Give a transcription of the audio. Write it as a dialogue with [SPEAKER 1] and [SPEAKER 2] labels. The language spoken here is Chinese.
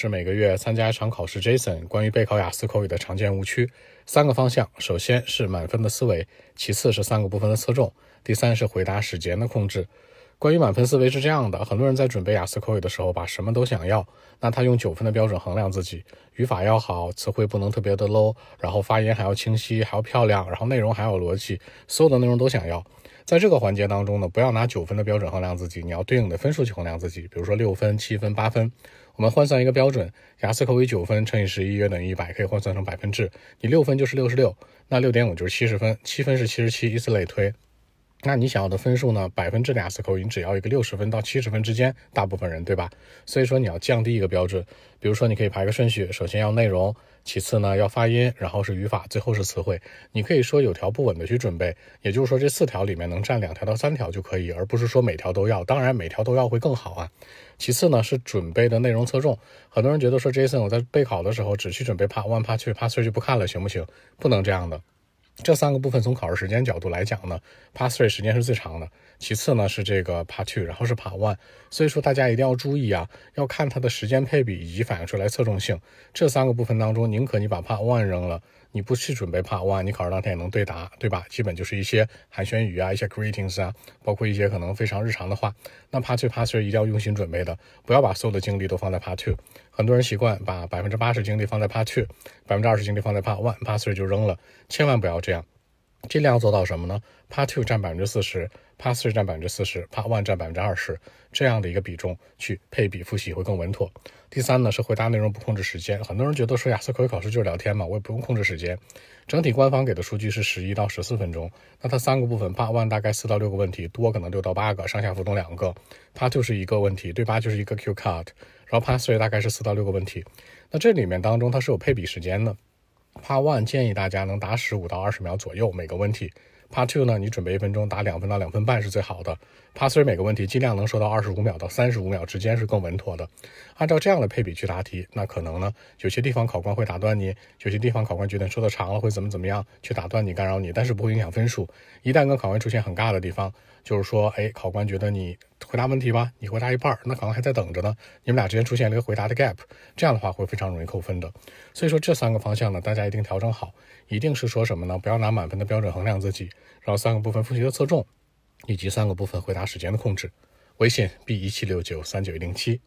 [SPEAKER 1] 是每个月参加一场考试。Jason 关于备考雅思口语的常见误区，三个方向：首先是满分的思维，其次是三个部分的侧重，第三是回答时间的控制。关于满分思维是这样的，很多人在准备雅思口语的时候，把什么都想要，那他用九分的标准衡量自己，语法要好，词汇不能特别的 low，然后发音还要清晰，还要漂亮，然后内容还有逻辑，所有的内容都想要。在这个环节当中呢，不要拿九分的标准衡量自己，你要对应的分数去衡量自己。比如说六分、七分、八分，我们换算一个标准，雅思口语九分乘以十一约等于一百，可以换算成百分制。你六分就是六十六，那六点五就是七十分，七分是七十七，以此类推。那你想要的分数呢？百分之的雅思口语你只要一个六十分到七十分之间，大部分人对吧？所以说你要降低一个标准，比如说你可以排个顺序，首先要内容，其次呢要发音，然后是语法，最后是词汇。你可以说有条不紊的去准备，也就是说这四条里面能占两条到三条就可以，而不是说每条都要。当然每条都要会更好啊。其次呢是准备的内容侧重，很多人觉得说 Jason 我在备考的时候只去准备 Part One、Part Two、Part Three 就不看了，行不行？不能这样的。这三个部分从考试时间角度来讲呢，Part Three 时间是最长的，其次呢是这个 Part Two，然后是 Part One。所以说大家一定要注意啊，要看它的时间配比以及反映出来侧重性。这三个部分当中，宁可你把 Part One 扔了。你不去准备 Part One，你考试当天也能对答，对吧？基本就是一些寒暄语啊，一些 greetings 啊，包括一些可能非常日常的话。那 Part Two、Part Three 一定要用心准备的，不要把所有的精力都放在 Part Two。很多人习惯把百分之八十精力放在 Part Two，百分之二十精力放在 Part One，Part Three 就扔了，千万不要这样。尽量做到什么呢？Part Two 占百分之四十，Part Three 占百分之四十，Part One 占百分之二十，这样的一个比重去配比复习会更稳妥。第三呢是回答内容不控制时间，很多人觉得说雅思口语考试就是聊天嘛，我也不用控制时间。整体官方给的数据是十一到十四分钟，那它三个部分，Part One 大概四到六个问题，多可能六到八个，上下浮动两个；Part Two 是一个问题，对八就是一个 Q cut，然后 Part Three 大概是四到六个问题。那这里面当中它是有配比时间的。帕万建议大家能打十五到二十秒左右每个问题。Part Two 呢，你准备一分钟，答两分到两分半是最好的。Part Three 每个问题尽量能说到二十五秒到三十五秒之间是更稳妥的。按照这样的配比去答题，那可能呢，有些地方考官会打断你，有些地方考官觉得说的长了会怎么怎么样，去打断你干扰你，但是不会影响分数。一旦跟考官出现很尬的地方，就是说，哎，考官觉得你回答问题吧，你回答一半，那考官还在等着呢，你们俩之间出现了一个回答的 gap，这样的话会非常容易扣分的。所以说这三个方向呢，大家一定调整好，一定是说什么呢？不要拿满分的标准衡量自己，然后三个部分复习的侧重，以及三个部分回答时间的控制。微信 b 一七六九三九一零七。